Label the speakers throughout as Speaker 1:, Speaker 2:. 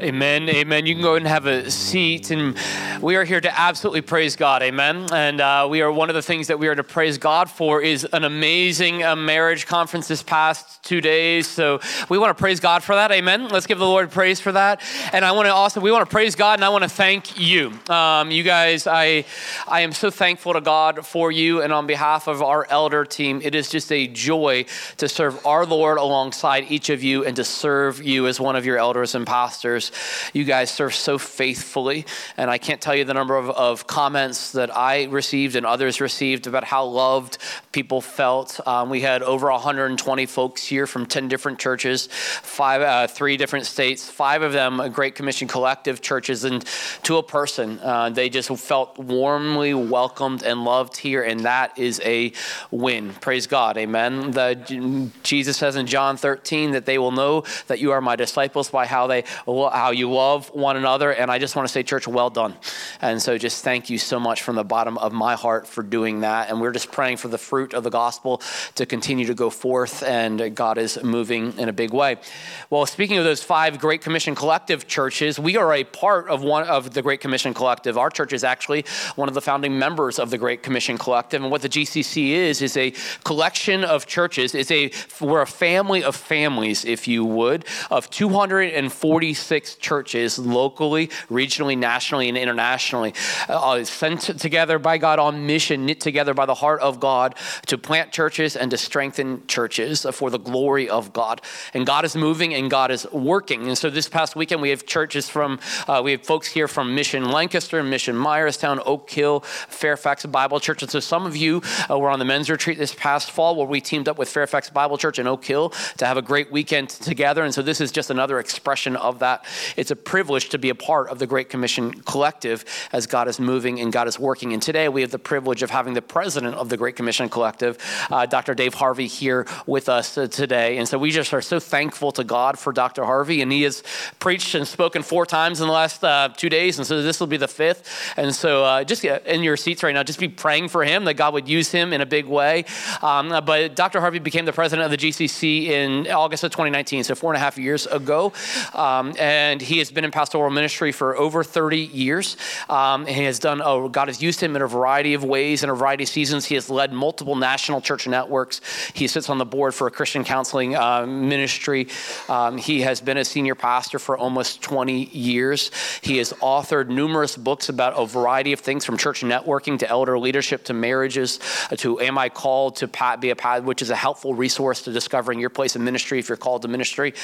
Speaker 1: Amen. Amen. You can go and have a seat. And we are here to absolutely praise God. Amen. And uh, we are one of the things that we are to praise God for is an amazing uh, marriage conference this past two days. So we want to praise God for that. Amen. Let's give the Lord praise for that. And I want to also, we want to praise God and I want to thank you. Um, you guys, I, I am so thankful to God for you. And on behalf of our elder team, it is just a joy to serve our Lord alongside each of you and to serve you as one of your elders and pastors. You guys serve so faithfully, and I can't tell you the number of, of comments that I received and others received about how loved people felt. Um, we had over 120 folks here from 10 different churches, five, uh, three different states, five of them Great Commission collective churches, and to a person, uh, they just felt warmly welcomed and loved here, and that is a win. Praise God, Amen. The, Jesus says in John 13 that they will know that you are my disciples by how they how you love one another. And I just want to say, church, well done. And so just thank you so much from the bottom of my heart for doing that. And we're just praying for the fruit of the gospel to continue to go forth. And God is moving in a big way. Well, speaking of those five Great Commission Collective churches, we are a part of one of the Great Commission Collective. Our church is actually one of the founding members of the Great Commission Collective. And what the GCC is, is a collection of churches. It's a, we're a family of families, if you would, of 246 churches locally, regionally, nationally, and internationally, uh, sent together by God on mission, knit together by the heart of God to plant churches and to strengthen churches for the glory of God. And God is moving and God is working. And so this past weekend, we have churches from, uh, we have folks here from Mission Lancaster, Mission Myerstown, Oak Hill, Fairfax Bible Church. And so some of you uh, were on the men's retreat this past fall where we teamed up with Fairfax Bible Church in Oak Hill to have a great weekend together. And so this is just another expression of that it's a privilege to be a part of the Great Commission collective as God is moving and God is working. And today we have the privilege of having the president of the Great Commission collective, uh, Dr. Dave Harvey, here with us uh, today. And so we just are so thankful to God for Dr. Harvey. And he has preached and spoken four times in the last uh, two days. And so this will be the fifth. And so uh, just in your seats right now, just be praying for him that God would use him in a big way. Um, but Dr. Harvey became the president of the GCC in August of 2019, so four and a half years ago. Um, and he has been in pastoral ministry for over 30 years. Um, he has done, oh, God has used him in a variety of ways, in a variety of seasons. He has led multiple national church networks. He sits on the board for a Christian counseling uh, ministry. Um, he has been a senior pastor for almost 20 years. He has authored numerous books about a variety of things from church networking to elder leadership to marriages uh, to Am I Called to Be a Path, which is a helpful resource to discovering your place in ministry if you're called to ministry.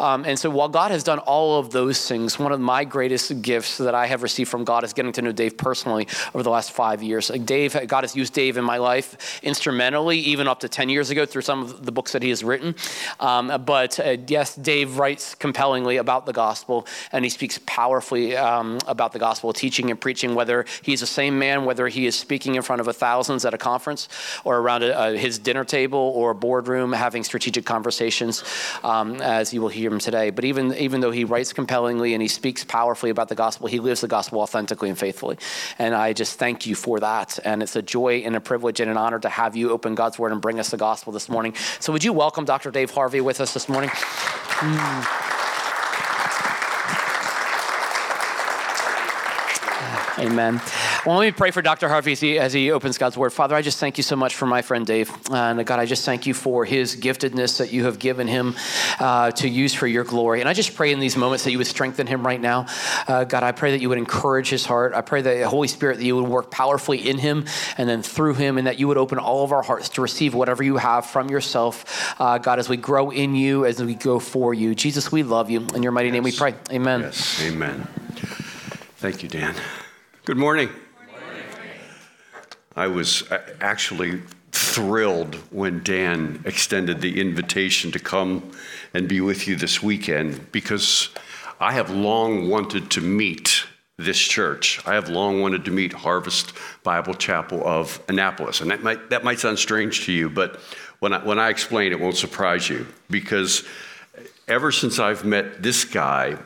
Speaker 1: Um, and so while God has done all of those things, one of my greatest gifts that I have received from God is getting to know Dave personally over the last five years. Like Dave, God has used Dave in my life instrumentally, even up to 10 years ago through some of the books that he has written. Um, but uh, yes, Dave writes compellingly about the gospel and he speaks powerfully um, about the gospel, teaching and preaching, whether he's the same man, whether he is speaking in front of thousands at a conference or around a, a, his dinner table or boardroom having strategic conversations, um, as you will hear him today. But even, even though he writes compellingly and he speaks powerfully about the gospel. He lives the gospel authentically and faithfully. And I just thank you for that. And it's a joy and a privilege and an honor to have you open God's word and bring us the gospel this morning. So, would you welcome Dr. Dave Harvey with us this morning? Mm. Amen. Well, let me pray for Dr. Harvey as he, as he opens God's word. Father, I just thank you so much for my friend Dave. And God, I just thank you for his giftedness that you have given him uh, to use for your glory. And I just pray in these moments that you would strengthen him right now. Uh, God, I pray that you would encourage his heart. I pray that the Holy Spirit, that you would work powerfully in him and then through him, and that you would open all of our hearts to receive whatever you have from yourself. Uh, God, as we grow in you, as we go for you. Jesus, we love you. In your mighty yes. name we pray. Amen.
Speaker 2: Yes, amen. Thank you, Dan. Good morning. I was actually thrilled when Dan extended the invitation to come and be with you this weekend because I have long wanted to meet this church. I have long wanted to meet Harvest Bible Chapel of Annapolis. And that might, that might sound strange to you, but when I, when I explain, it won't surprise you because ever since I've met this guy,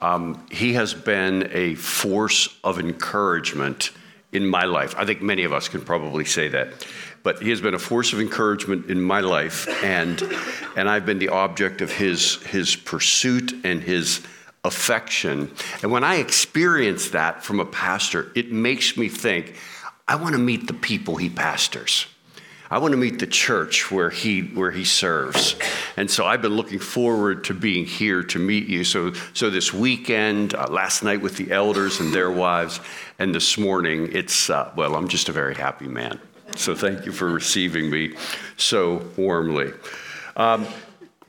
Speaker 2: um, he has been a force of encouragement in my life. I think many of us can probably say that. But he has been a force of encouragement in my life, and, and I've been the object of his, his pursuit and his affection. And when I experience that from a pastor, it makes me think, I want to meet the people he pastors. I want to meet the church where he where he serves, and so I've been looking forward to being here to meet you. So so this weekend, uh, last night with the elders and their wives, and this morning, it's uh, well, I'm just a very happy man. So thank you for receiving me so warmly. Um,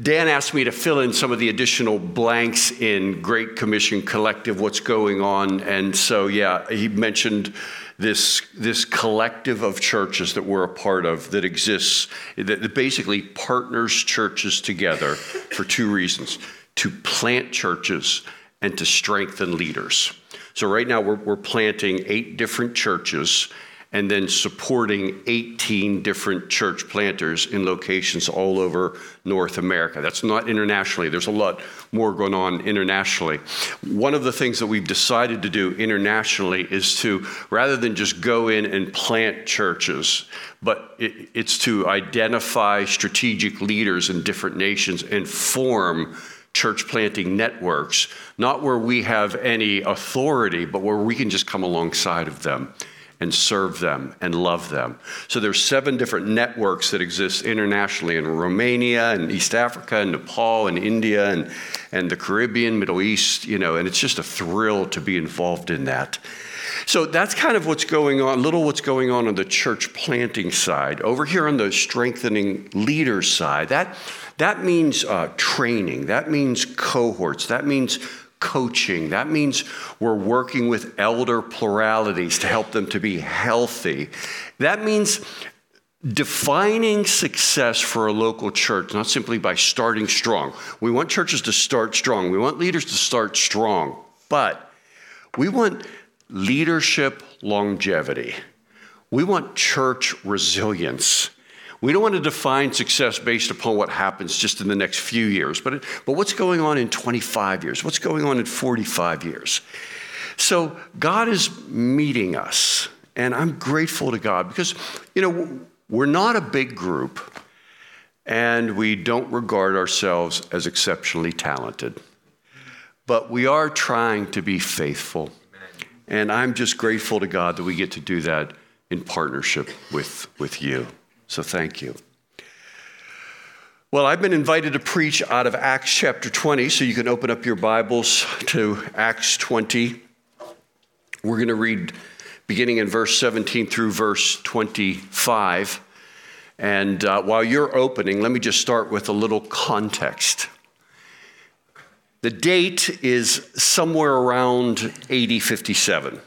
Speaker 2: Dan asked me to fill in some of the additional blanks in Great Commission Collective, what's going on. And so, yeah, he mentioned this, this collective of churches that we're a part of that exists, that basically partners churches together for two reasons to plant churches and to strengthen leaders. So, right now, we're, we're planting eight different churches and then supporting 18 different church planters in locations all over North America. That's not internationally, there's a lot more going on internationally. One of the things that we've decided to do internationally is to, rather than just go in and plant churches, but it, it's to identify strategic leaders in different nations and form church planting networks, not where we have any authority, but where we can just come alongside of them and serve them and love them. So there's seven different networks that exist internationally in Romania and East Africa and Nepal and India and, and the Caribbean, Middle East, you know, and it's just a thrill to be involved in that. So that's kind of what's going on, little what's going on on the church planting side. Over here on the strengthening leaders side, that, that means uh, training, that means cohorts, that means coaching. That means we're working with elder pluralities to help them to be healthy. That means defining success for a local church, not simply by starting strong. We want churches to start strong, we want leaders to start strong, but we want leadership longevity. We want church resilience. We don't want to define success based upon what happens just in the next few years, but, but what's going on in 25 years? What's going on in 45 years? So God is meeting us, and I'm grateful to God because, you know, we're not a big group, and we don't regard ourselves as exceptionally talented, but we are trying to be faithful. And I'm just grateful to God that we get to do that in partnership with, with you. So thank you. Well, I've been invited to preach out of Acts chapter 20, so you can open up your Bibles to Acts 20. We're going to read beginning in verse 17 through verse 25. And uh, while you're opening, let me just start with a little context. The date is somewhere around AD 57.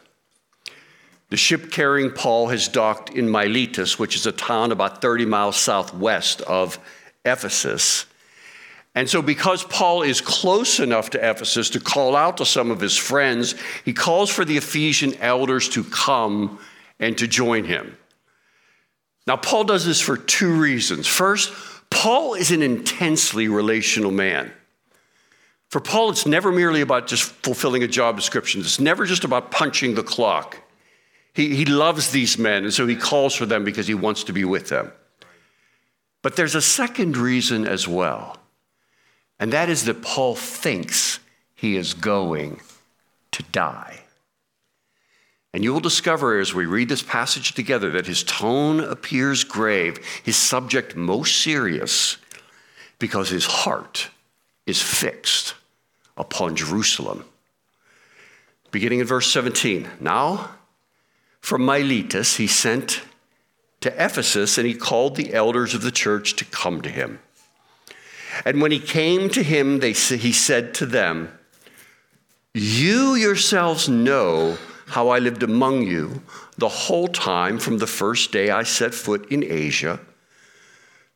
Speaker 2: The ship carrying Paul has docked in Miletus, which is a town about 30 miles southwest of Ephesus. And so, because Paul is close enough to Ephesus to call out to some of his friends, he calls for the Ephesian elders to come and to join him. Now, Paul does this for two reasons. First, Paul is an intensely relational man. For Paul, it's never merely about just fulfilling a job description, it's never just about punching the clock. He, he loves these men, and so he calls for them because he wants to be with them. But there's a second reason as well, and that is that Paul thinks he is going to die. And you will discover as we read this passage together that his tone appears grave, his subject most serious, because his heart is fixed upon Jerusalem. Beginning in verse 17. Now, from Miletus, he sent to Ephesus and he called the elders of the church to come to him. And when he came to him, they, he said to them, You yourselves know how I lived among you the whole time from the first day I set foot in Asia,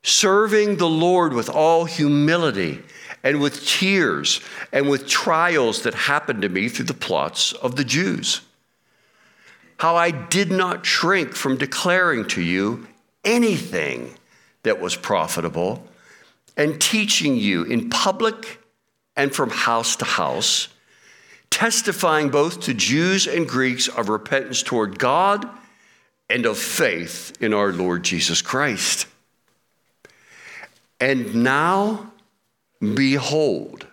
Speaker 2: serving the Lord with all humility and with tears and with trials that happened to me through the plots of the Jews how I did not shrink from declaring to you anything that was profitable and teaching you in public and from house to house, testifying both to Jews and Greeks of repentance toward God and of faith in our Lord Jesus Christ. And now, behold,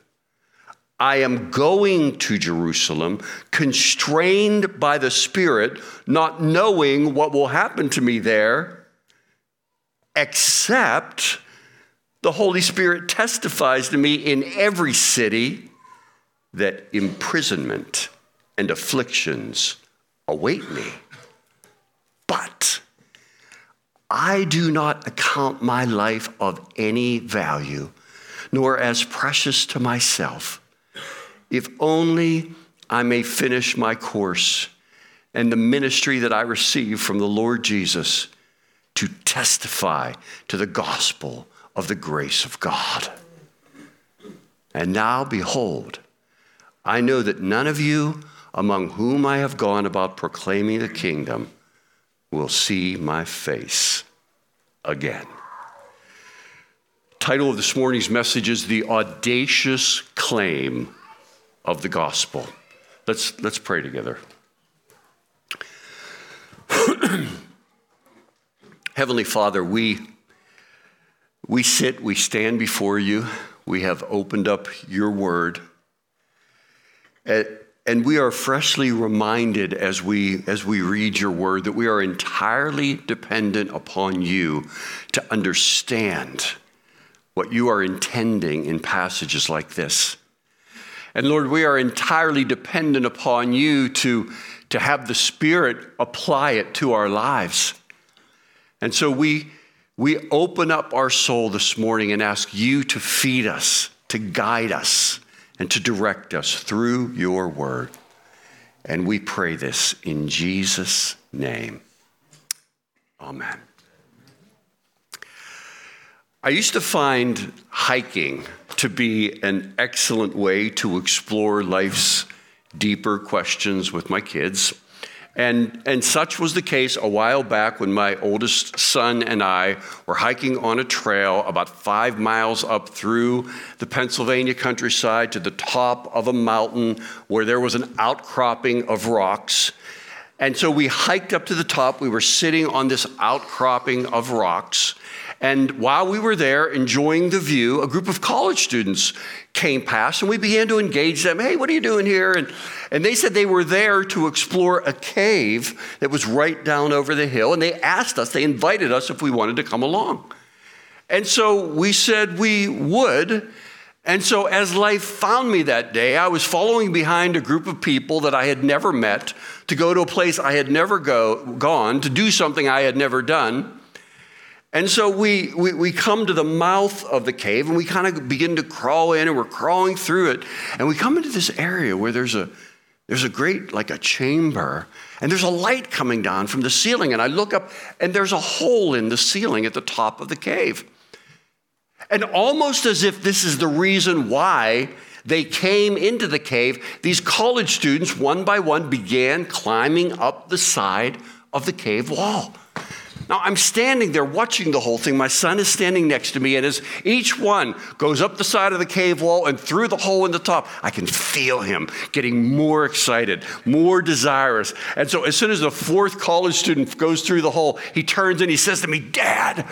Speaker 2: I am going to Jerusalem, constrained by the Spirit, not knowing what will happen to me there, except the Holy Spirit testifies to me in every city that imprisonment and afflictions await me. But I do not account my life of any value, nor as precious to myself if only I may finish my course and the ministry that I receive from the Lord Jesus to testify to the gospel of the grace of God. And now, behold, I know that none of you among whom I have gone about proclaiming the kingdom will see my face again. Title of this morning's message is The Audacious Claim of the gospel. Let's, let's pray together. Heavenly Father, we, we sit, we stand before you. We have opened up your word. And we are freshly reminded as we, as we read your word that we are entirely dependent upon you to understand what you are intending in passages like this. And Lord, we are entirely dependent upon you to, to have the Spirit apply it to our lives. And so we, we open up our soul this morning and ask you to feed us, to guide us, and to direct us through your word. And we pray this in Jesus' name. Amen. I used to find hiking to be an excellent way to explore life's deeper questions with my kids. And, and such was the case a while back when my oldest son and I were hiking on a trail about five miles up through the Pennsylvania countryside to the top of a mountain where there was an outcropping of rocks. And so we hiked up to the top. We were sitting on this outcropping of rocks. And while we were there enjoying the view, a group of college students came past and we began to engage them. Hey, what are you doing here? And, and they said they were there to explore a cave that was right down over the hill. And they asked us, they invited us if we wanted to come along. And so we said we would. And so, as life found me that day, I was following behind a group of people that I had never met to go to a place I had never go, gone, to do something I had never done. And so we, we, we come to the mouth of the cave and we kind of begin to crawl in and we're crawling through it. And we come into this area where there's a, there's a great, like a chamber, and there's a light coming down from the ceiling. And I look up and there's a hole in the ceiling at the top of the cave. And almost as if this is the reason why they came into the cave, these college students, one by one, began climbing up the side of the cave wall. Now I'm standing there watching the whole thing. My son is standing next to me, and as each one goes up the side of the cave wall and through the hole in the top, I can feel him getting more excited, more desirous. And so as soon as the fourth college student goes through the hole, he turns and he says to me, Dad,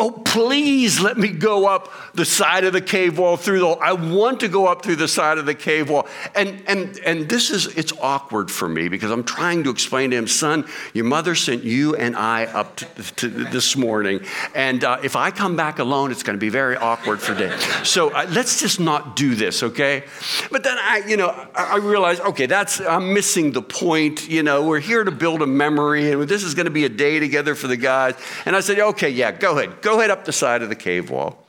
Speaker 2: Oh, please let me go up the side of the cave wall through the I want to go up through the side of the cave wall. And and and this is it's awkward for me because I'm trying to explain to him, son, your mother sent you and I up to, to this morning. And uh, if I come back alone, it's going to be very awkward for Dave. So uh, let's just not do this, okay? But then I, you know, I, I realized, okay, that's I'm missing the point. You know, we're here to build a memory, and this is going to be a day together for the guys. And I said, okay, yeah, go ahead. Go Go head up the side of the cave wall.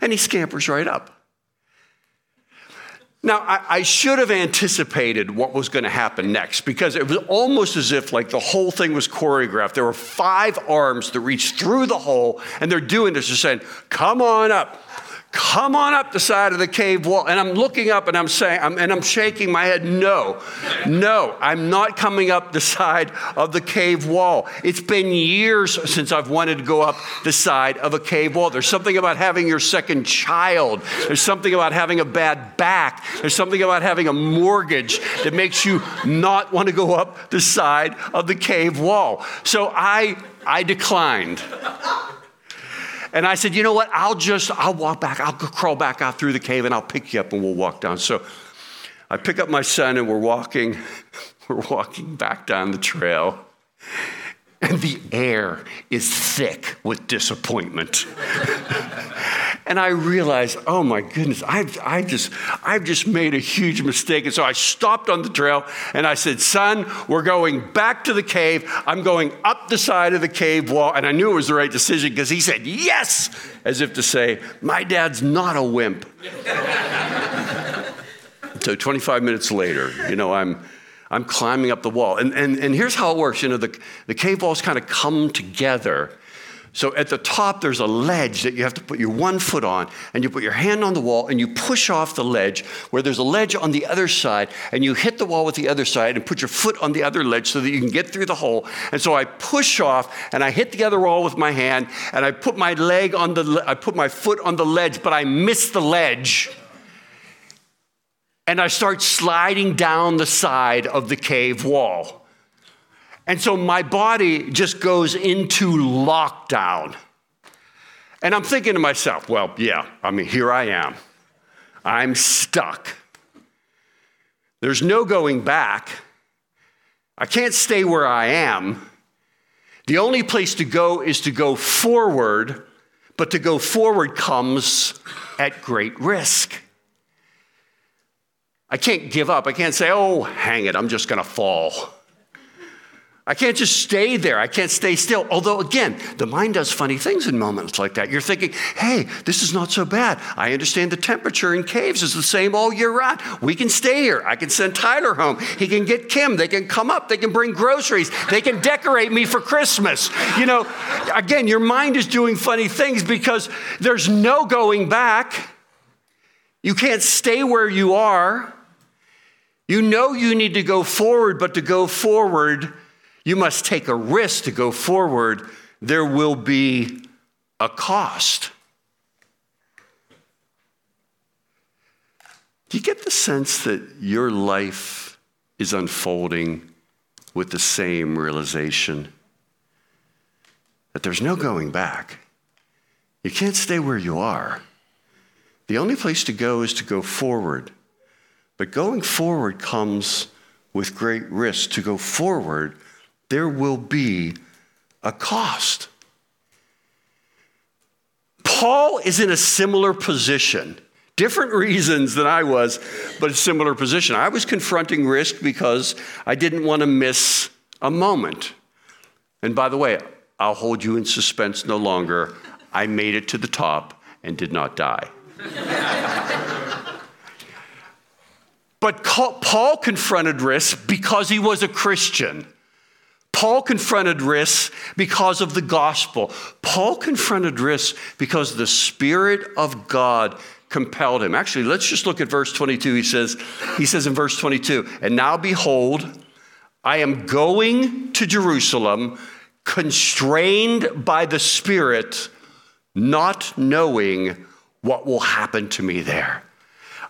Speaker 2: And he scampers right up. Now, I, I, should have anticipated what was going to happen next because it was almost as if like the whole thing was choreographed. There were five arms that reached through the hole, and they're doing this. They're saying, "Come on up, come on up the side of the cave wall. And I'm looking up and I'm saying, I'm, and I'm shaking my head, no, no, I'm not coming up the side of the cave wall. It's been years since I've wanted to go up the side of a cave wall. There's something about having your second child, there's something about having a bad back, there's something about having a mortgage that makes you not want to go up the side of the cave wall. So I, I declined. And I said, you know what? I'll just, I'll walk back. I'll crawl back out through the cave and I'll pick you up and we'll walk down. So I pick up my son and we're walking, we're walking back down the trail. And the air is thick with disappointment. and I realized, oh my goodness, I've, I just, I've just made a huge mistake. And so I stopped on the trail and I said, son, we're going back to the cave. I'm going up the side of the cave wall. And I knew it was the right decision because he said, yes, as if to say, my dad's not a wimp. so 25 minutes later, you know, I'm I'm climbing up the wall. And, and, and here's how it works you know, the, the cave walls kind of come together. So at the top, there's a ledge that you have to put your one foot on, and you put your hand on the wall and you push off the ledge, where there's a ledge on the other side, and you hit the wall with the other side and put your foot on the other ledge so that you can get through the hole. And so I push off and I hit the other wall with my hand, and I put my leg on the, I put my foot on the ledge, but I miss the ledge and I start sliding down the side of the cave wall. And so my body just goes into lockdown. And I'm thinking to myself, well, yeah, I mean, here I am. I'm stuck. There's no going back. I can't stay where I am. The only place to go is to go forward, but to go forward comes at great risk. I can't give up. I can't say, oh, hang it, I'm just going to fall. I can't just stay there. I can't stay still. Although, again, the mind does funny things in moments like that. You're thinking, hey, this is not so bad. I understand the temperature in caves is the same all year round. We can stay here. I can send Tyler home. He can get Kim. They can come up. They can bring groceries. They can decorate me for Christmas. You know, again, your mind is doing funny things because there's no going back. You can't stay where you are. You know you need to go forward, but to go forward, you must take a risk to go forward. There will be a cost. Do you get the sense that your life is unfolding with the same realization? That there's no going back. You can't stay where you are. The only place to go is to go forward. But going forward comes with great risk. To go forward, there will be a cost. Paul is in a similar position. Different reasons than I was, but a similar position. I was confronting risk because I didn't want to miss a moment. And by the way, I'll hold you in suspense no longer. I made it to the top and did not die. But Paul confronted risk because he was a Christian. Paul confronted risk because of the gospel. Paul confronted risk because the Spirit of God compelled him. Actually, let's just look at verse 22. He says, he says in verse 22, and now behold, I am going to Jerusalem, constrained by the Spirit, not knowing what will happen to me there.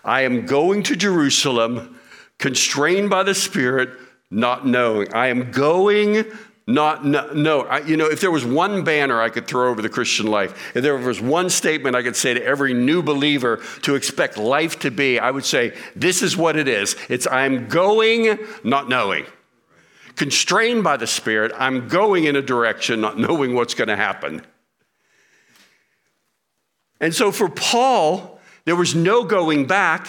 Speaker 2: I am going to Jerusalem, constrained by the Spirit, not knowing. I am going, not no. no. I, you know, if there was one banner I could throw over the Christian life, if there was one statement I could say to every new believer to expect life to be, I would say, this is what it is. It's I'm going, not knowing. Constrained by the Spirit, I'm going in a direction, not knowing what's going to happen. And so for Paul, there was no going back.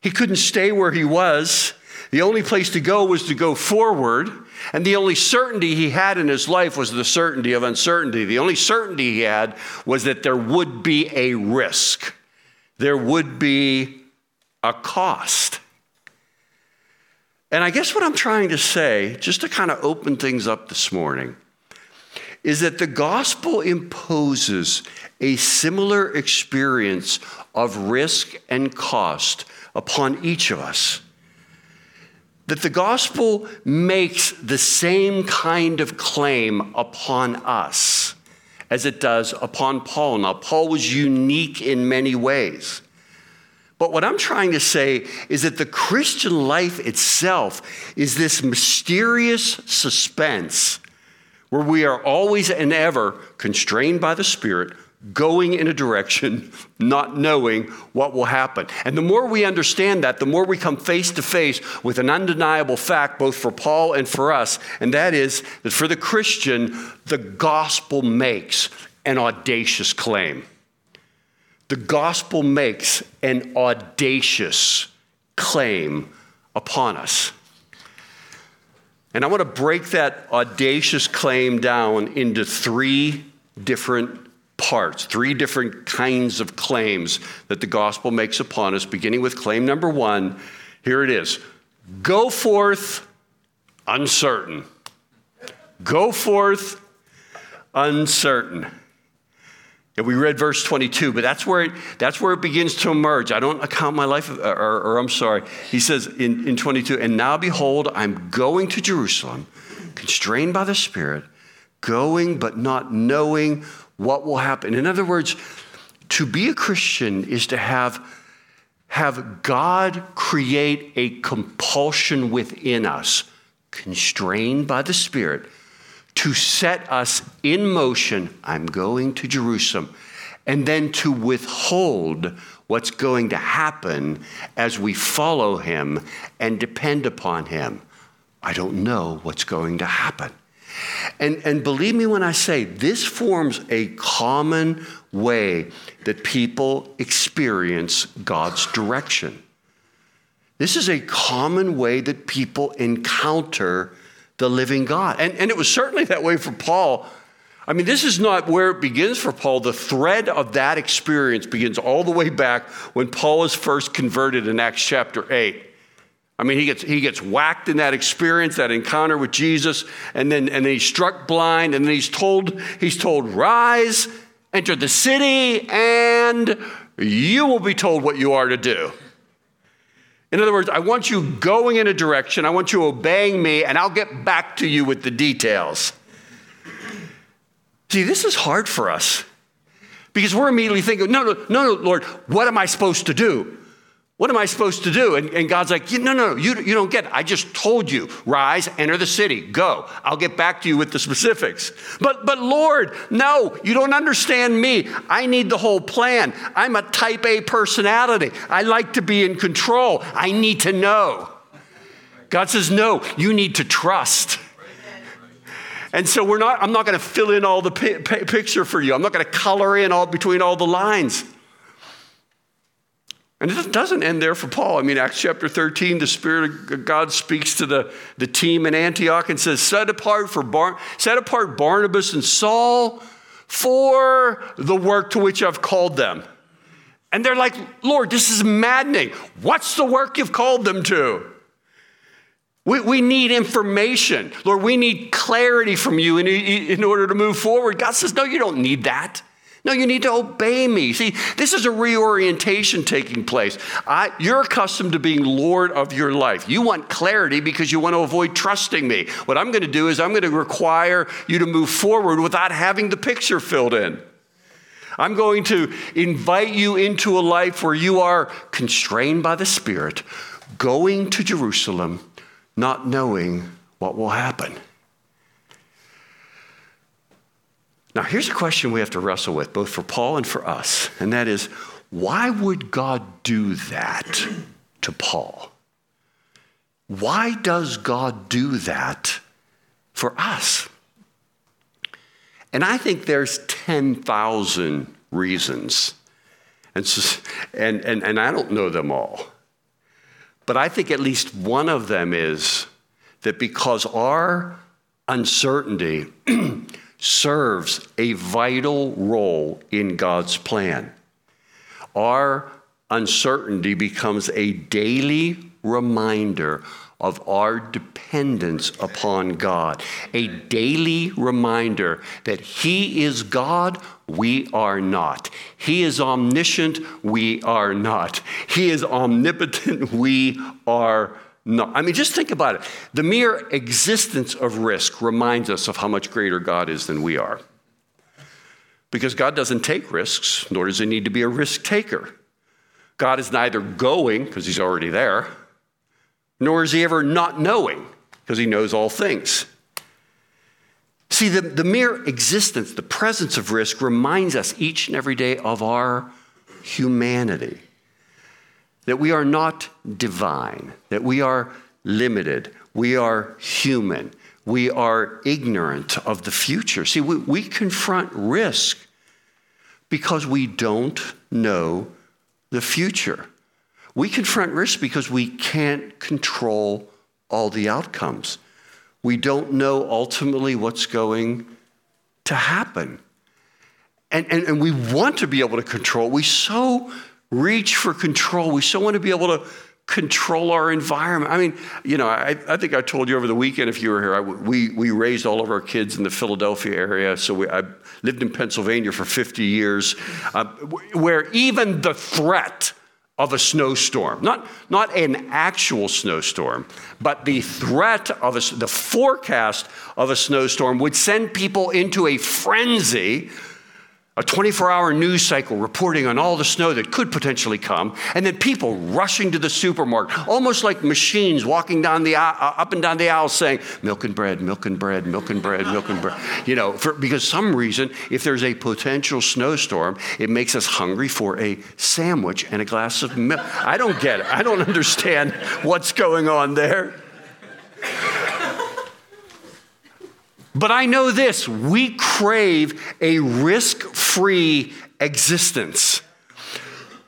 Speaker 2: He couldn't stay where he was. The only place to go was to go forward. And the only certainty he had in his life was the certainty of uncertainty. The only certainty he had was that there would be a risk, there would be a cost. And I guess what I'm trying to say, just to kind of open things up this morning, is that the gospel imposes a similar experience of risk and cost upon each of us. That the gospel makes the same kind of claim upon us as it does upon Paul. Now, Paul was unique in many ways. But what I'm trying to say is that the Christian life itself is this mysterious suspense where we are always and ever constrained by the Spirit, going in a direction, not knowing what will happen. And the more we understand that, the more we come face to face with an undeniable fact, both for Paul and for us, and that is that for the Christian, the gospel makes an audacious claim. The gospel makes an audacious claim upon us. And I want to break that audacious claim down into three different parts, three different kinds of claims that the gospel makes upon us, beginning with claim number one. Here it is Go forth uncertain. Go forth uncertain. And we read verse 22, but that's where it, that's where it begins to emerge. I don't account my life, or, or, or I'm sorry. He says in, in 22, and now behold, I'm going to Jerusalem, constrained by the Spirit, going but not knowing what will happen. In other words, to be a Christian is to have, have God create a compulsion within us, constrained by the Spirit to set us in motion. I'm going to Jerusalem. And then to withhold what's going to happen as we follow him and depend upon him. I don't know what's going to happen. And, and believe me when I say this forms a common way that people experience God's direction. This is a common way that people encounter the living God. And, and it was certainly that way for Paul. I mean, this is not where it begins for Paul. The thread of that experience begins all the way back when Paul is first converted in Acts chapter 8. I mean, he gets, he gets whacked in that experience, that encounter with Jesus, and then, and then he's struck blind, and then he's told, he's told, rise, enter the city, and you will be told what you are to do. In other words, I want you going in a direction, I want you obeying me, and I'll get back to you with the details. See, this is hard for us because we're immediately thinking, no, no, no, no, Lord, what am I supposed to do? What am I supposed to do? And, and God's like, no, no, no, you, you don't get it. I just told you, rise, enter the city, go. I'll get back to you with the specifics. But, but Lord, no, you don't understand me. I need the whole plan. I'm a type A personality. I like to be in control. I need to know. God says, no, you need to trust. And so we're not, I'm not going to fill in all the picture for you. I'm not going to color in all between all the lines. And it doesn't end there for Paul. I mean, Acts chapter 13, the Spirit of God speaks to the, the team in Antioch and says, set apart, for Bar- set apart Barnabas and Saul for the work to which I've called them. And they're like, Lord, this is maddening. What's the work you've called them to? We, we need information. Lord, we need clarity from you in, in order to move forward. God says, No, you don't need that. No, you need to obey me. See, this is a reorientation taking place. I, you're accustomed to being Lord of your life. You want clarity because you want to avoid trusting me. What I'm going to do is I'm going to require you to move forward without having the picture filled in. I'm going to invite you into a life where you are constrained by the Spirit, going to Jerusalem, not knowing what will happen. Now, here's a question we have to wrestle with, both for Paul and for us, and that is why would God do that to Paul? Why does God do that for us? And I think there's 10,000 reasons. And, so, and, and, and I don't know them all. But I think at least one of them is that because our uncertainty serves a vital role in God's plan. Our uncertainty becomes a daily reminder of our dependence upon God, a daily reminder that He is God, we are not. He is omniscient, we are not. He is omnipotent, we are no, I mean, just think about it. The mere existence of risk reminds us of how much greater God is than we are. Because God doesn't take risks, nor does he need to be a risk taker. God is neither going, because he's already there, nor is he ever not knowing, because he knows all things. See, the, the mere existence, the presence of risk reminds us each and every day of our humanity. That we are not divine, that we are limited, we are human, we are ignorant of the future. See, we, we confront risk because we don't know the future. We confront risk because we can't control all the outcomes. We don't know ultimately what's going to happen. And, and, and we want to be able to control. We so reach for control. We so want to be able to control our environment. I mean, you know, I, I think I told you over the weekend, if you were here, I, we, we raised all of our kids in the Philadelphia area. So we, I lived in Pennsylvania for 50 years, uh, where even the threat of a snowstorm, not, not an actual snowstorm, but the threat of a, the forecast of a snowstorm would send people into a frenzy a 24 hour news cycle reporting on all the snow that could potentially come, and then people rushing to the supermarket, almost like machines walking down the uh, up and down the aisle saying, "Milk and bread, milk and bread, milk and bread, milk and bread." You know, for, because some reason, if there's a potential snowstorm, it makes us hungry for a sandwich and a glass of milk. I don't get it. I don't understand what's going on there. But I know this we crave a risk free existence.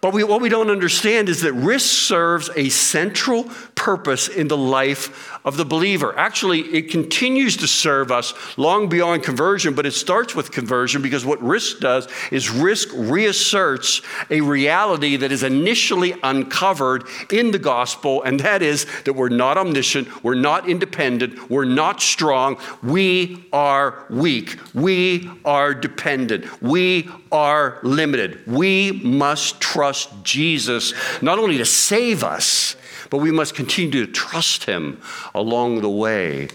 Speaker 2: But we, what we don't understand is that risk serves a central purpose in the life of the believer. Actually, it continues to serve us long beyond conversion, but it starts with conversion because what risk does is risk reasserts a reality that is initially uncovered in the gospel, and that is that we're not omniscient, we're not independent, we're not strong, we are weak, we are dependent, we are limited. We must trust Jesus not only to save us but we must continue to trust Him along the way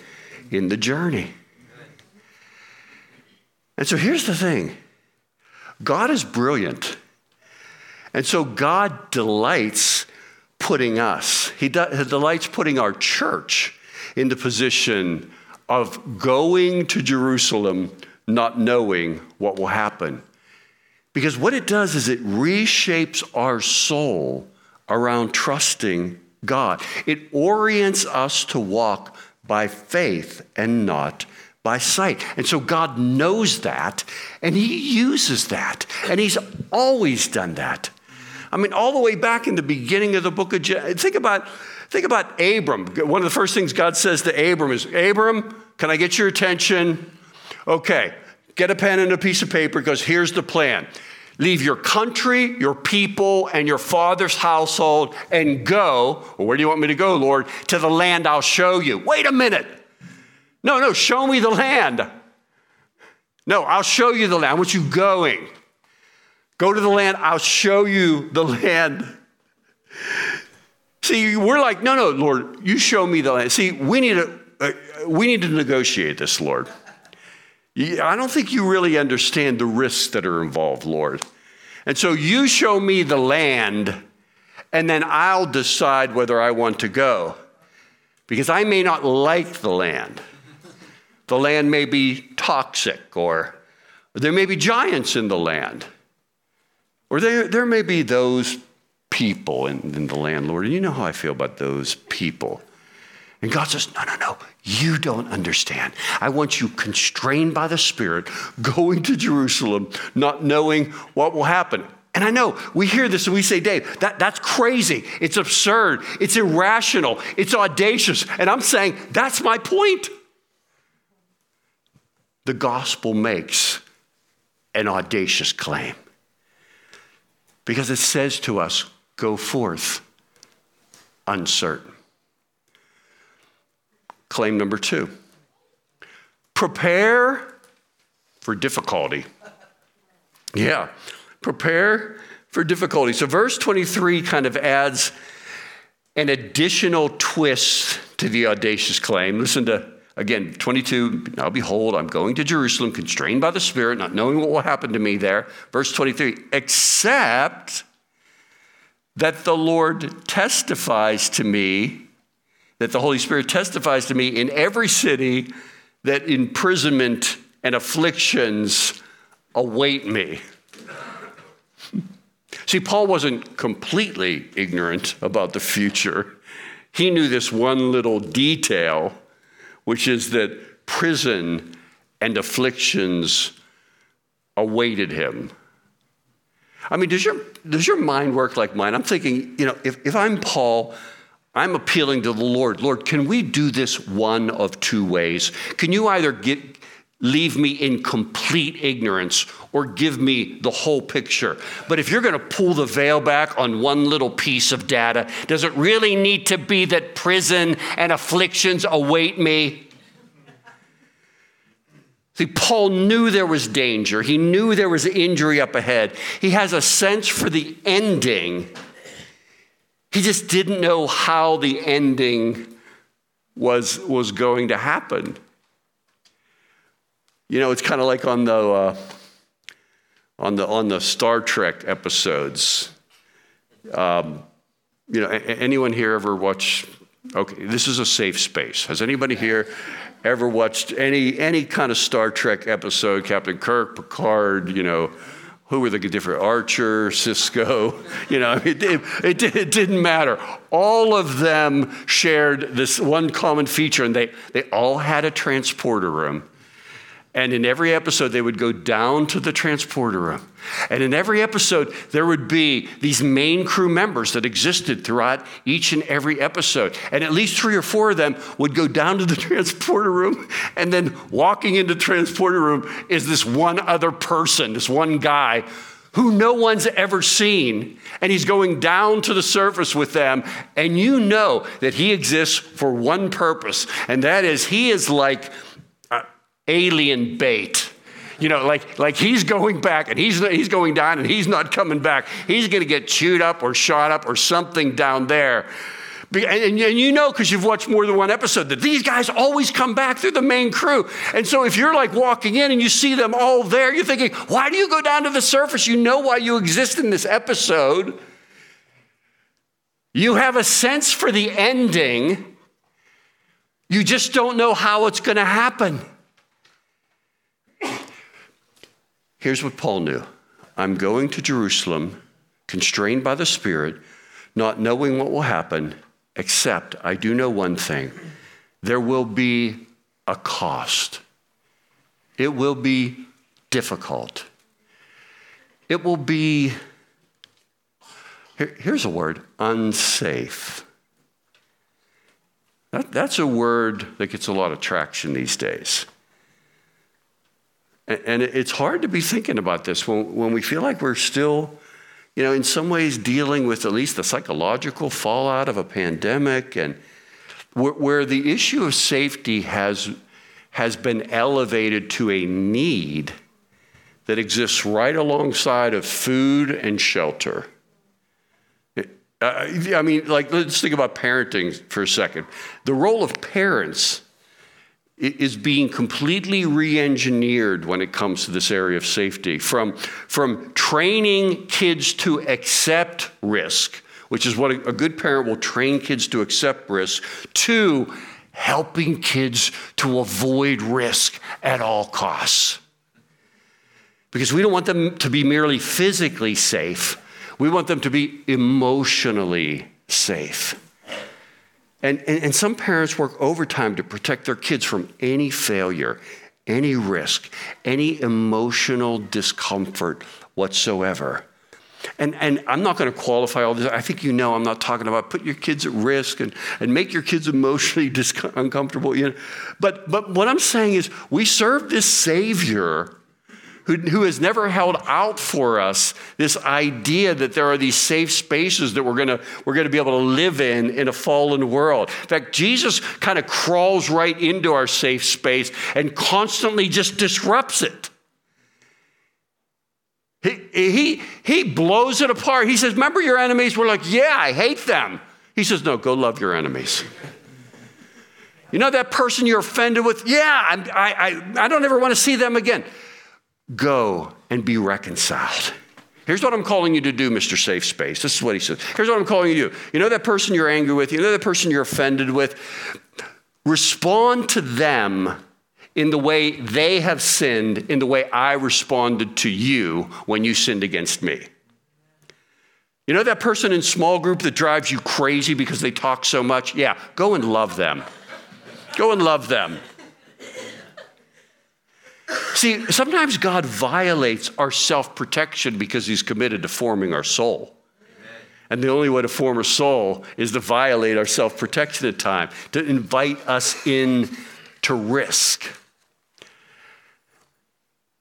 Speaker 2: in the journey. And so here's the thing God is brilliant. And so God delights putting us, He delights putting our church in the position of going to Jerusalem not knowing what will happen. Because what it does is it reshapes our soul around trusting God. It orients us to walk by faith and not by sight. And so God knows that and He uses that. And He's always done that. I mean, all the way back in the beginning of the book of Genesis, think about, think about Abram. One of the first things God says to Abram is, Abram, can I get your attention? Okay, get a pen and a piece of paper because here's the plan. Leave your country, your people, and your father's household and go. Well, where do you want me to go, Lord? To the land I'll show you. Wait a minute. No, no, show me the land. No, I'll show you the land. I want you going. Go to the land, I'll show you the land. See, we're like, no, no, Lord, you show me the land. See, we need to, uh, we need to negotiate this, Lord. I don't think you really understand the risks that are involved, Lord. And so you show me the land, and then I'll decide whether I want to go. Because I may not like the land. The land may be toxic, or there may be giants in the land, or there, there may be those people in, in the land, Lord. And you know how I feel about those people. And God says, No, no, no, you don't understand. I want you constrained by the Spirit, going to Jerusalem, not knowing what will happen. And I know we hear this and we say, Dave, that, that's crazy. It's absurd. It's irrational. It's audacious. And I'm saying, that's my point. The gospel makes an audacious claim because it says to us, go forth uncertain. Claim number two prepare for difficulty. Yeah, prepare for difficulty. So, verse 23 kind of adds an additional twist to the audacious claim. Listen to again 22 now behold i'm going to jerusalem constrained by the spirit not knowing what will happen to me there verse 23 except that the lord testifies to me that the Holy Spirit testifies to me in every city that imprisonment and afflictions await me. See, Paul wasn't completely ignorant about the future. He knew this one little detail, which is that prison and afflictions awaited him. I mean, does your, does your mind work like mine? I'm thinking, you know, if, if I'm Paul, I'm appealing to the Lord. Lord, can we do this one of two ways? Can you either get, leave me in complete ignorance or give me the whole picture. But if you're going to pull the veil back on one little piece of data, does it really need to be that prison and afflictions await me? See, Paul knew there was danger. He knew there was injury up ahead. He has a sense for the ending. He just didn't know how the ending was, was going to happen. You know, it's kind of like on the, uh, on the, on the Star Trek episodes. Um, you know, anyone here ever watch? Okay, this is a safe space. Has anybody here ever watched any any kind of Star Trek episode? Captain Kirk, Picard, you know, who were the different Archer, Sisko, you know, it, it, it, it, didn't matter. All of them shared this one common feature, and they, they all had a transporter room. And in every episode, they would go down to the transporter room. And in every episode, there would be these main crew members that existed throughout each and every episode. And at least three or four of them would go down to the transporter room. And then walking into transporter room is this one other person, this one guy who no one's ever seen. And he's going down to the surface with them. And you know that he exists for one purpose. And that is, he is like, uh, alien bait. You know, like, like he's going back and he's, he's going down and he's not coming back. He's going to get chewed up or shot up or something down there. And, you know, because you've watched more than one episode, that these guys always come back through the main crew. And so if you're like walking in and you see them all there, you're thinking, why do you go down to the surface? You know why you exist in this episode. You have a sense for the ending. You just don't know how it's going to happen. Here's what Paul knew I'm going to Jerusalem, constrained by the Spirit, not knowing what will happen, except I do know one thing there will be a cost. It will be difficult. It will be, here, here's a word unsafe. That, that's a word that gets a lot of traction these days. And it's hard to be thinking about this when, we feel like we're still, you know, in some ways dealing with at least the psychological fallout of a pandemic and where, where the issue of safety has, has been elevated to a need that exists right alongside of food and shelter. Uh, I mean, like, let's think about parenting for a second. The role of parents is being completely re-engineered when it comes to this area of safety. From, from training kids to accept risk which is what a, a good parent will train kids to accept risk to helping kids to avoid risk at all costs. Because we don't want them to be merely physically safe we want them to be emotionally safe and, and, and some parents work overtime to protect their kids from any failure, any risk, any emotional discomfort whatsoever. And, and I'm not going to qualify all this. I think you know I'm not talking about put your kids at risk and, and make your kids emotionally dis- uncomfortable. You know? but, but what I'm saying is we serve this Savior who, who has never held out for us this idea that there are these safe spaces that we're gonna, we're gonna be able to live in in a fallen world. In fact, Jesus kind of crawls right into our safe space and constantly just disrupts it. He, he, he blows it apart. He says, Remember your enemies? We're like, Yeah, I hate them. He says, No, go love your enemies. You know that person you're offended with? Yeah, I, I, I don't ever want to see them again. Go and be reconciled. Here's what I'm calling you to do, Mr. Safe Space. This is what he says. Here's what I'm calling you to do. You know that person you're angry with, you know that person you're offended with? Respond to them in the way they have sinned, in the way I responded to you when you sinned against me. You know that person in small group that drives you crazy because they talk so much? Yeah, go and love them. Go and love them. See, sometimes God violates our self protection because he's committed to forming our soul. And the only way to form a soul is to violate our self protection at time, to invite us in to risk.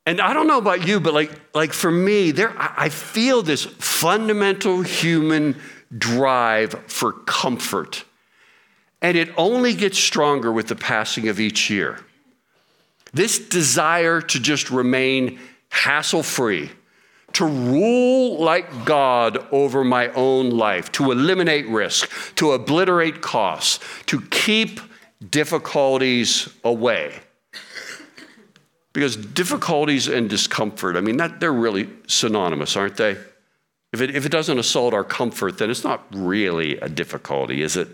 Speaker 2: And I don't know about you, but like, like for me, there I feel this fundamental human drive for comfort. And it only gets stronger with the passing of each year. This desire to just remain hassle free, to rule like God over my own life, to eliminate risk, to obliterate costs, to keep difficulties away. Because difficulties and discomfort, I mean, that, they're really synonymous, aren't they? If it, if it doesn't assault our comfort, then it's not really a difficulty, is it?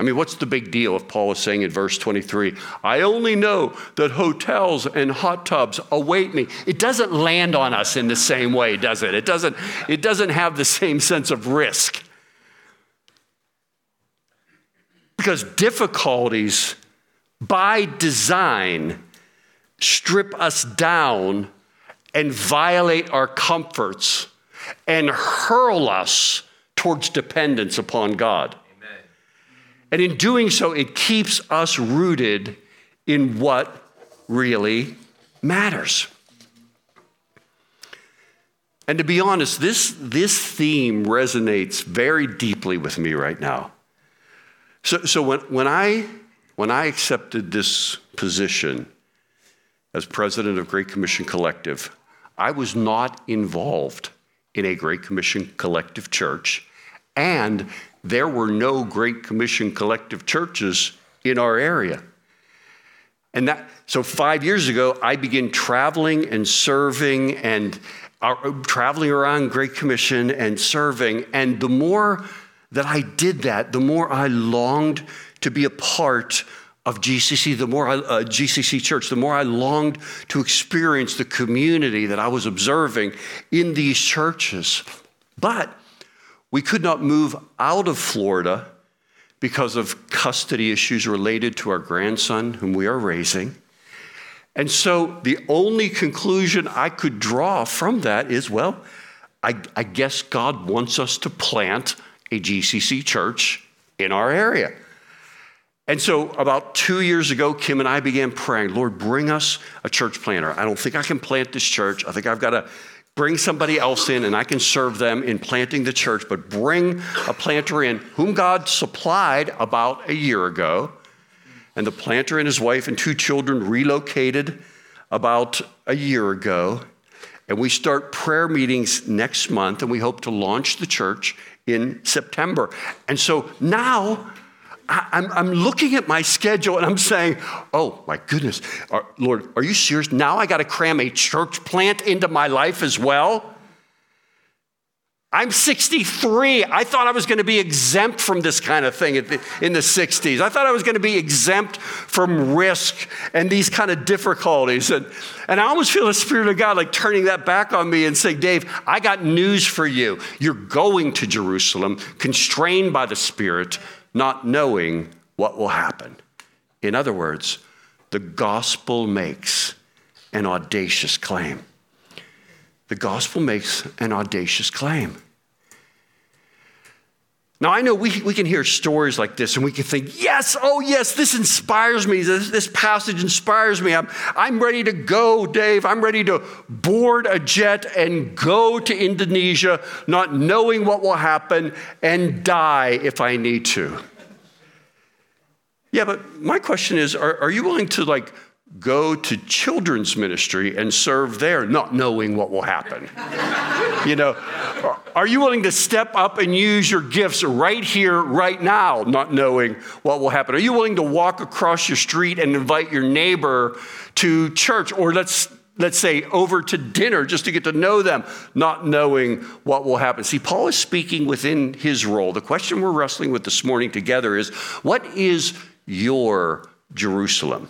Speaker 2: I mean, what's the big deal if Paul is saying in verse 23, I only know that hotels and hot tubs await me? It doesn't land on us in the same way, does it? It doesn't, it doesn't have the same sense of risk. Because difficulties, by design, strip us down and violate our comforts and hurl us towards dependence upon God. And in doing so, it keeps us rooted in what really matters. And to be honest, this, this theme resonates very deeply with me right now. So, so when, when, I, when I accepted this position as president of Great Commission Collective, I was not involved in a Great Commission Collective church, and there were no Great Commission collective churches in our area. And that, so five years ago, I began traveling and serving and uh, traveling around Great Commission and serving. And the more that I did that, the more I longed to be a part of GCC, the more I, uh, GCC Church, the more I longed to experience the community that I was observing in these churches. But we could not move out of Florida because of custody issues related to our grandson, whom we are raising. And so the only conclusion I could draw from that is well, I, I, guess God wants us to plant a GCC church in our area. And so, about two years ago, Kim and I began praying, Lord, bring us a church planter. I don't think I can plant this church. I think I've got to bring somebody else in and I can serve them in planting the church, but bring a planter in whom God supplied about a year ago. And the planter and his wife and two children relocated about a year ago. And we start prayer meetings next month, and we hope to launch the church in September. And so now I'm, I'm looking at my schedule and I'm saying, oh my goodness, are, Lord, are you serious? Now I got to cram a church plant into my life as well? I'm 63. I thought I was going to be exempt from this kind of thing in the 60s. I thought I was going to be exempt from risk and these kind of difficulties. And, and I almost feel the Spirit of God like turning that back on me and saying, Dave, I got news for you. You're going to Jerusalem, constrained by the Spirit not knowing what will happen. In other words, the gospel makes an audacious claim. The gospel makes an audacious claim. Now, I know we, we can hear stories like this and we can think, yes, oh, yes, this inspires me. This, this passage inspires me. I'm, I'm ready to go, Dave. I'm ready to board a jet and go to Indonesia, not knowing what will happen, and die if I need to. Yeah, but my question is are, are you willing to like go to children's ministry and serve there, not knowing what will happen? you know, are you willing to step up and use your gifts right here, right now, not knowing what will happen? Are you willing to walk across your street and invite your neighbor to church? Or let's let's say over to dinner just to get to know them, not knowing what will happen. See, Paul is speaking within his role. The question we're wrestling with this morning together is what is your Jerusalem?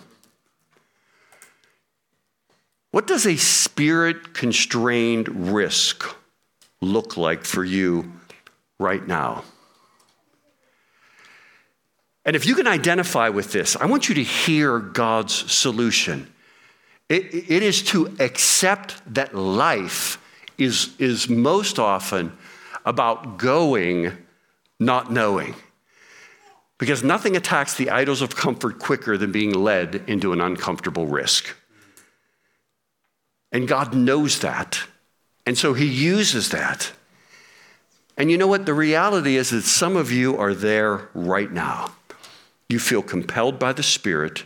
Speaker 2: What does a spirit constrained risk look like for you right now? And if you can identify with this, I want you to hear God's solution. It, it is to accept that life is, is most often about going, not knowing. Because nothing attacks the idols of comfort quicker than being led into an uncomfortable risk. And God knows that. And so He uses that. And you know what? The reality is that some of you are there right now. You feel compelled by the Spirit.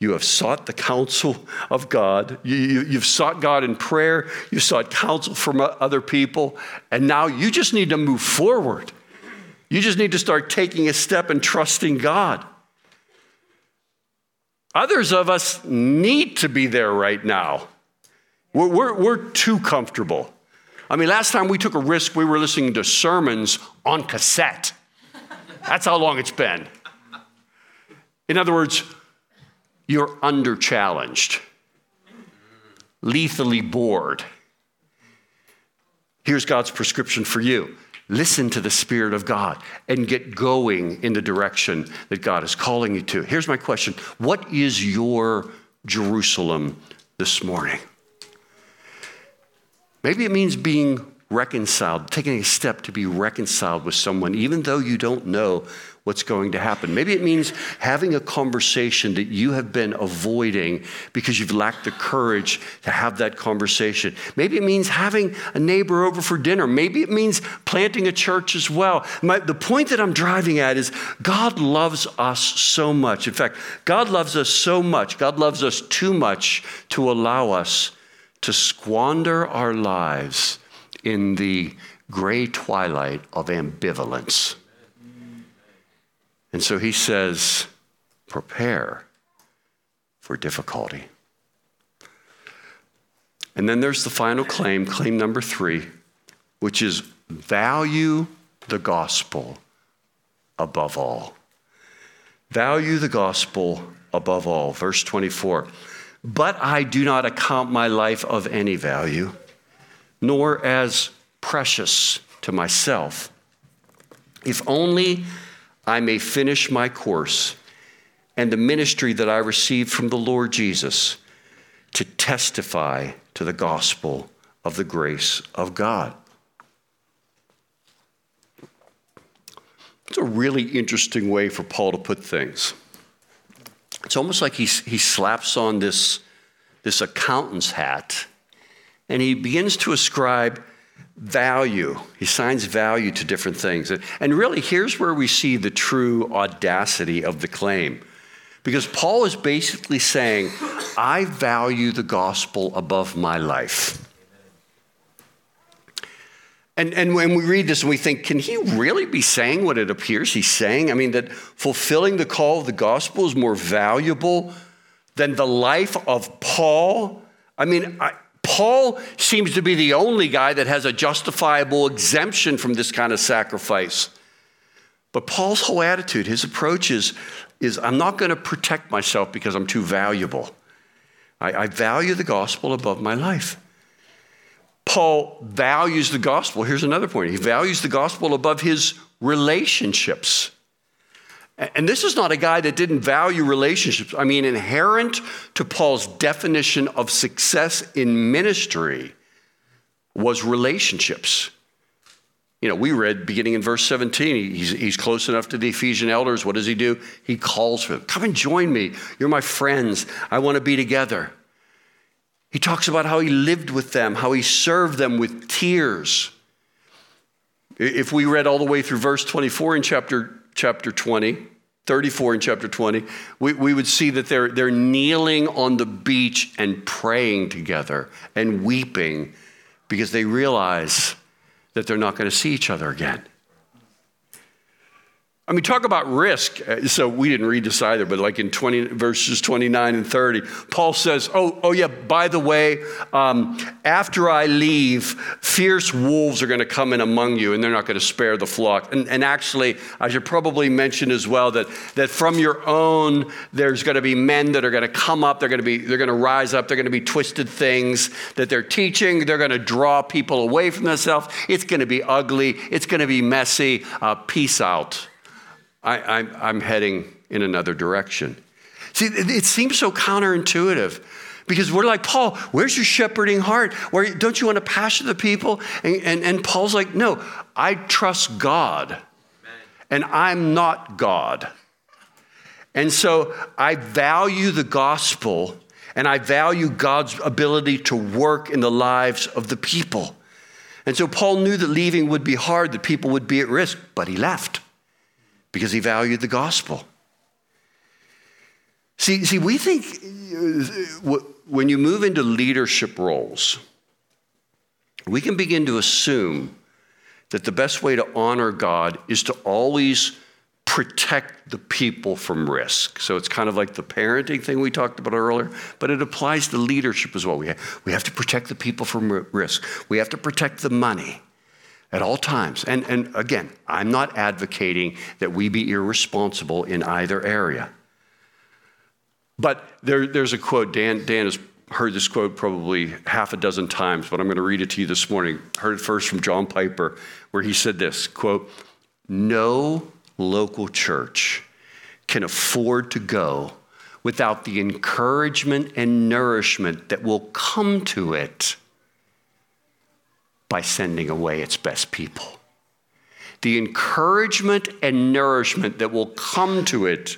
Speaker 2: You have sought the counsel of God. You, have you, sought God in prayer. You sought counsel from other people. And now you just need to move forward. You just need to start taking a step and trusting God. Others of us need to be there right now. We're, we're, we're too comfortable. I mean, last time we took a risk, we were listening to sermons on cassette. That's how long it's been. In other words, you're under challenged, lethally bored. Here's God's prescription for you listen to the Spirit of God and get going in the direction that God is calling you to. Here's my question What is your Jerusalem this morning? Maybe it means being reconciled, taking a step to be reconciled with someone, even though you don't know what's going to happen. Maybe it means having a conversation that you have been avoiding because you've lacked the courage to have that conversation. Maybe it means having a neighbor over for dinner. Maybe it means planting a church as well. My, the point that I'm driving at is God loves us so much. In fact, God loves us so much. God loves us too much to allow us to squander our lives in the gray twilight of ambivalence. And so he says, prepare for difficulty. And then there's the final claim, claim number three, which is value the gospel above all. Value the gospel above all. Verse 24. But I do not account my life of any value, nor as precious to myself, if only I may finish my course and the ministry that I received from the Lord Jesus to testify to the gospel of the grace of God. It's a really interesting way for Paul to put things. It's almost like he, he slaps on this, this accountant's hat and he begins to ascribe value. He assigns value to different things. And really, here's where we see the true audacity of the claim. Because Paul is basically saying, I value the gospel above my life. And, and when we read this and we think, can he really be saying what it appears he's saying? I mean, that fulfilling the call of the gospel is more valuable than the life of Paul? I mean, I, Paul seems to be the only guy that has a justifiable exemption from this kind of sacrifice. But Paul's whole attitude, his approach is, is I'm not going to protect myself because I'm too valuable. I, I value the gospel above my life. Paul values the gospel. Here's another point he values the gospel above his relationships. And this is not a guy that didn't value relationships. I mean, inherent to Paul's definition of success in ministry was relationships. You know, we read beginning in verse 17, he's, he's close enough to the Ephesian elders. What does he do? He calls for them, Come and join me. You're my friends. I want to be together. He talks about how he lived with them, how he served them with tears. If we read all the way through verse 24 in chapter, chapter 20, 34 in chapter 20, we, we would see that they're, they're kneeling on the beach and praying together and weeping because they realize that they're not going to see each other again. I mean, talk about risk. Uh, so we didn't read this either, but like in 20, verses 29 and 30, Paul says, Oh, oh yeah, by the way, um, after I leave, fierce wolves are going to come in among you, and they're not going to spare the flock. And, and actually, I should probably mention as well that, that from your own, there's going to be men that are going to come up, they're going to be, they're going to rise up, they're going to be twisted things that they're teaching, they're going to draw people away from themselves. It's going to be ugly, it's going to be messy. Uh, peace out. I, I'm, I'm heading in another direction. See, it, seems so counterintuitive because we're like, Paul, where's your shepherding heart? Where, don't you want to pasture the people? And, and, and Paul's like, no, I trust God, and I'm not God. And so I value the gospel and I value God's ability to work in the lives of the people. And so Paul knew that leaving would be hard, that people would be at risk, but he left because he valued the gospel. See, see, we think uh, when you move into leadership roles, we can begin to assume that the best way to honor God is to always protect the people from risk. So it's kind of like the parenting thing we talked about earlier, but it applies to leadership as well. We have, we have to protect the people from risk, we have to protect the money at all times. And, and again, I'm not advocating that we be irresponsible in either area. But there, there's a quote, Dan, Dan has heard this quote probably half a dozen times, but I'm going to read it to you this morning. Heard it first from John Piper, where he said this quote, No local church can afford to go without the encouragement and nourishment that will come to it by sending away its best people. The encouragement and nourishment that will come to it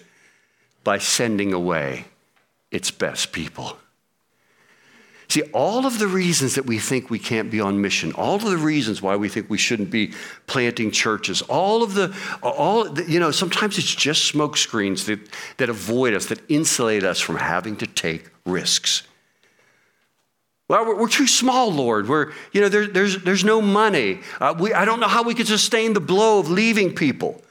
Speaker 2: by sending away its best people. See, all of the reasons that we think we can't be on mission, all of the reasons why we think we shouldn't be planting churches, all of the, all, you know, sometimes it's just smoke screens that, that avoid us, that insulate us from having to take risks. Well, we're, we're, too small, Lord. We're, you know, there, there's, there's no money. Uh, we, I don't know how we could sustain the blow of leaving people.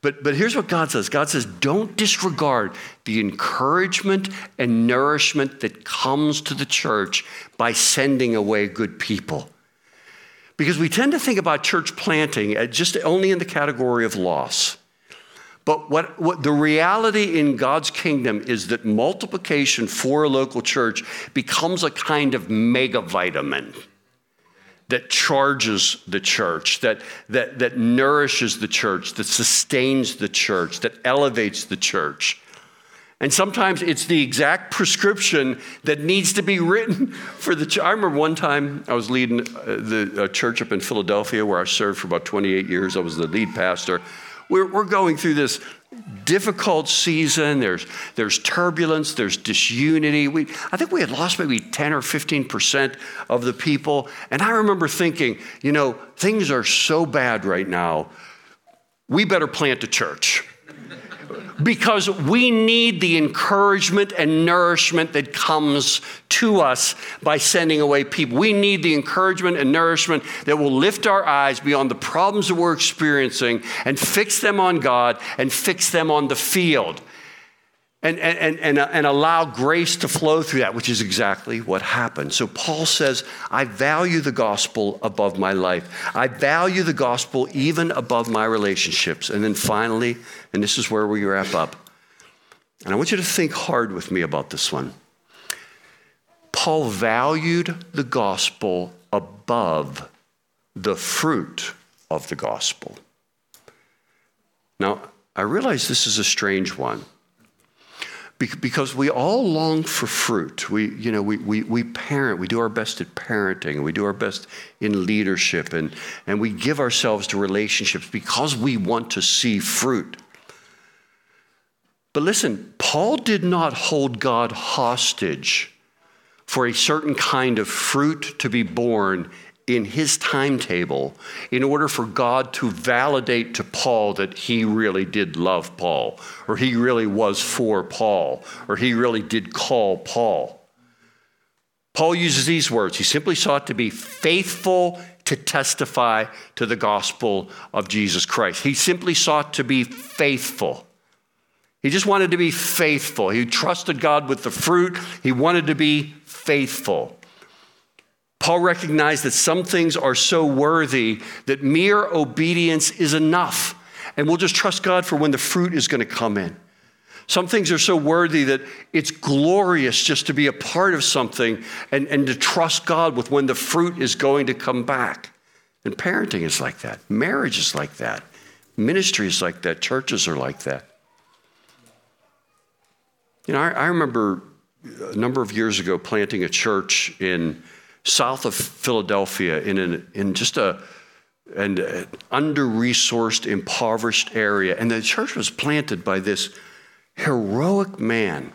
Speaker 2: But, but here's what God says God says, don't disregard the encouragement and nourishment that comes to the church by sending away good people. Because we tend to think about church planting just only in the category of loss. But what, what the reality in God's kingdom is that multiplication for a local church becomes a kind of mega vitamin that charges the church, that, that, that nourishes the church, that sustains the church, that elevates the church. And sometimes it's the exact prescription that needs to be written for the church. I remember one time I was leading uh, the church up in Philadelphia where I served for about 28 years. I was the lead pastor. We're, we're going through this difficult season. There's, there's turbulence, there's disunity. We, I think we had lost maybe 10 or 15% of the people. And I remember thinking, you know, things are so bad right now, we better plant a church because we need the encouragement and nourishment that comes to us by sending away people. We need the encouragement and nourishment that will lift our eyes beyond the problems that we're experiencing and fix them on God and fix them on the field and, and, and, uh, and allow grace to flow through that, which is exactly what happened. So Paul says, I value the gospel above my life. I value the gospel even above my relationships. And then finally, and this is where we wrap up, and I want you to think hard with me about this one. Paul valued the gospel above the fruit of the gospel. Now, I realize this is a strange one because we all long for fruit. We, you know, we, we, we parent, we do our best at parenting, we do our best in leadership, and, and we give ourselves to relationships because we want to see fruit. But listen, Paul did not hold God hostage for a certain kind of fruit to be born in his timetable in order for God to validate to Paul that he really did love Paul, or he really was for Paul, or he really did call Paul. Paul uses these words. He simply sought to be faithful to testify to the gospel of Jesus Christ. He simply sought to be faithful. He just wanted to be faithful. He trusted God with the fruit. He wanted to be faithful. Paul recognized that some things are so worthy that mere obedience is enough. And we'll just trust God for when the fruit is going to come in. Some things are so worthy that it's glorious just to be a part of something and, and to trust God with when the fruit is going to come back. And parenting is like that, marriage is like that, ministry is like that, churches are like that. You know, I, I remember a number of years ago planting a church in south of Philadelphia in, an, in just a, an under resourced, impoverished area. And the church was planted by this heroic man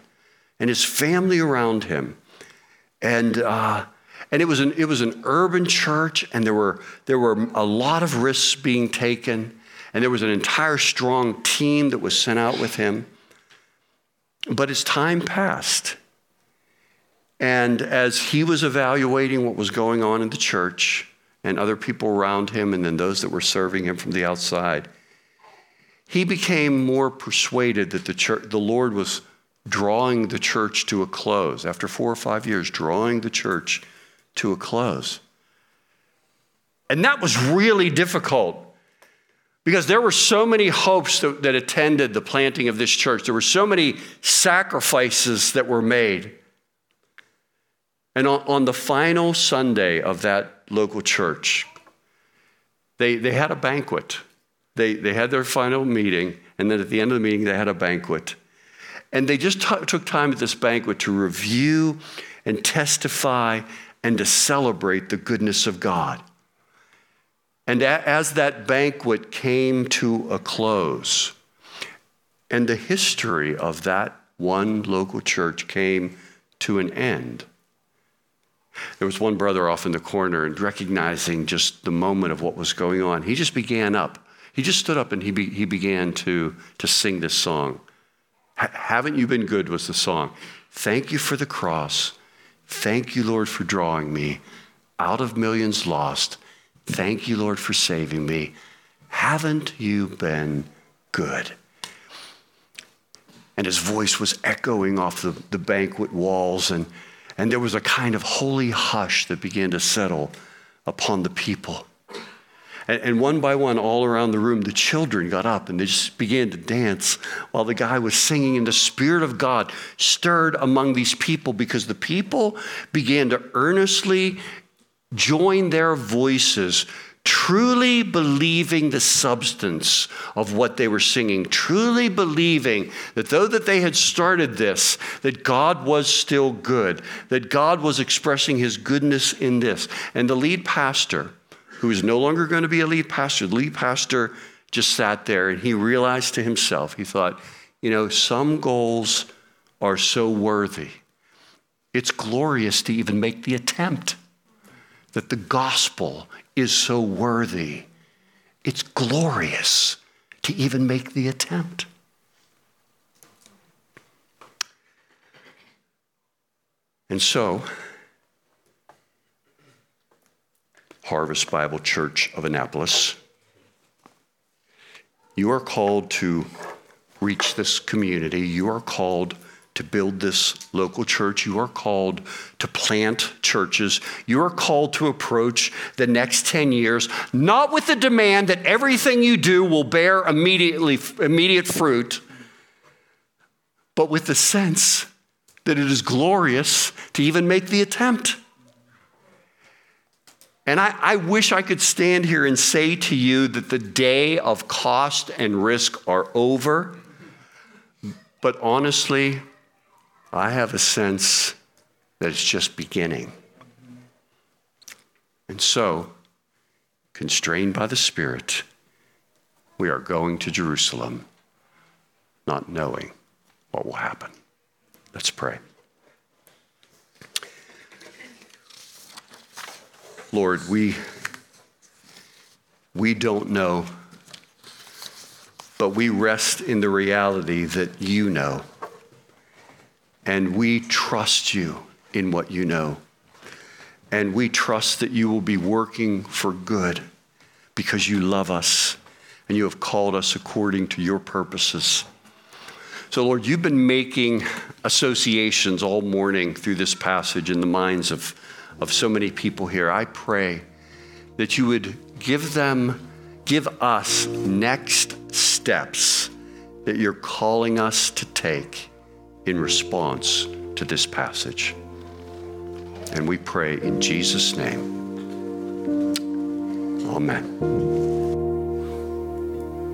Speaker 2: and his family around him. And, uh, and it, was an, it was an urban church, and there were, there were a lot of risks being taken. And there was an entire strong team that was sent out with him. But as time passed, and as he was evaluating what was going on in the church and other people around him, and then those that were serving him from the outside, he became more persuaded that the, church, the Lord was drawing the church to a close. After four or five years, drawing the church to a close. And that was really difficult because there were so many hopes that, that, attended the planting of this church. There were so many sacrifices that were made. And on, on the final Sunday of that local church, they, they had a banquet. They, they had their final meeting, and then at the end of the meeting, they had a banquet. And they just t- took time at this banquet to review and testify and to celebrate the goodness of God. And a- as that banquet came to a close, and the history of that one local church came to an end, there was one brother off in the corner, and recognizing just the moment of what was going on, he just began up he just stood up and he, be, he began to, to sing this song. Haven't You Been Good was the song. Thank you for the cross. Thank you, Lord, for drawing me out of millions lost. Thank you, Lord, for saving me. Haven't you been good? And his voice was echoing off the, the banquet walls, and, and there was a kind of holy hush that began to settle upon the people. And, and one by one, all around the room, the children got up and they just began to dance while the guy was singing. And the Spirit of God stirred among these people because the people began to earnestly join their voices truly believing the substance of what they were singing truly believing that though that they had started this that god was still good that god was expressing his goodness in this and the lead pastor who is no longer going to be a lead pastor. The lead pastor just sat there and he realized to himself, he thought, you know, some goals are so worthy. It's glorious to even make the attempt. That the gospel is so worthy. It's glorious to even make the attempt. And so, Harvest Bible Church of Annapolis. You are called to reach this community. You are called to build this local church. You are called to plant churches. You are called to approach the next 10 years, not with the demand that everything you do will bear immediately, immediate fruit, but with the sense that it is glorious to even make the attempt. And I, I, wish I could stand here and say to you that the day of cost and risk are over. But honestly, I have a sense that it's just beginning. And so, constrained by the Spirit, we are going to Jerusalem, not knowing what will happen. Let's pray. Lord, we, we don't know, but we rest in the reality that you know. And we trust you in what you know. And we trust that you will be working for good because you love us and you have called us according to your purposes. So, Lord, you've been making associations all morning through this passage in the minds of, of so many people here. I pray that you would give them, give us next steps that you're calling us to take in response to this passage. And we pray in Jesus' name. Amen.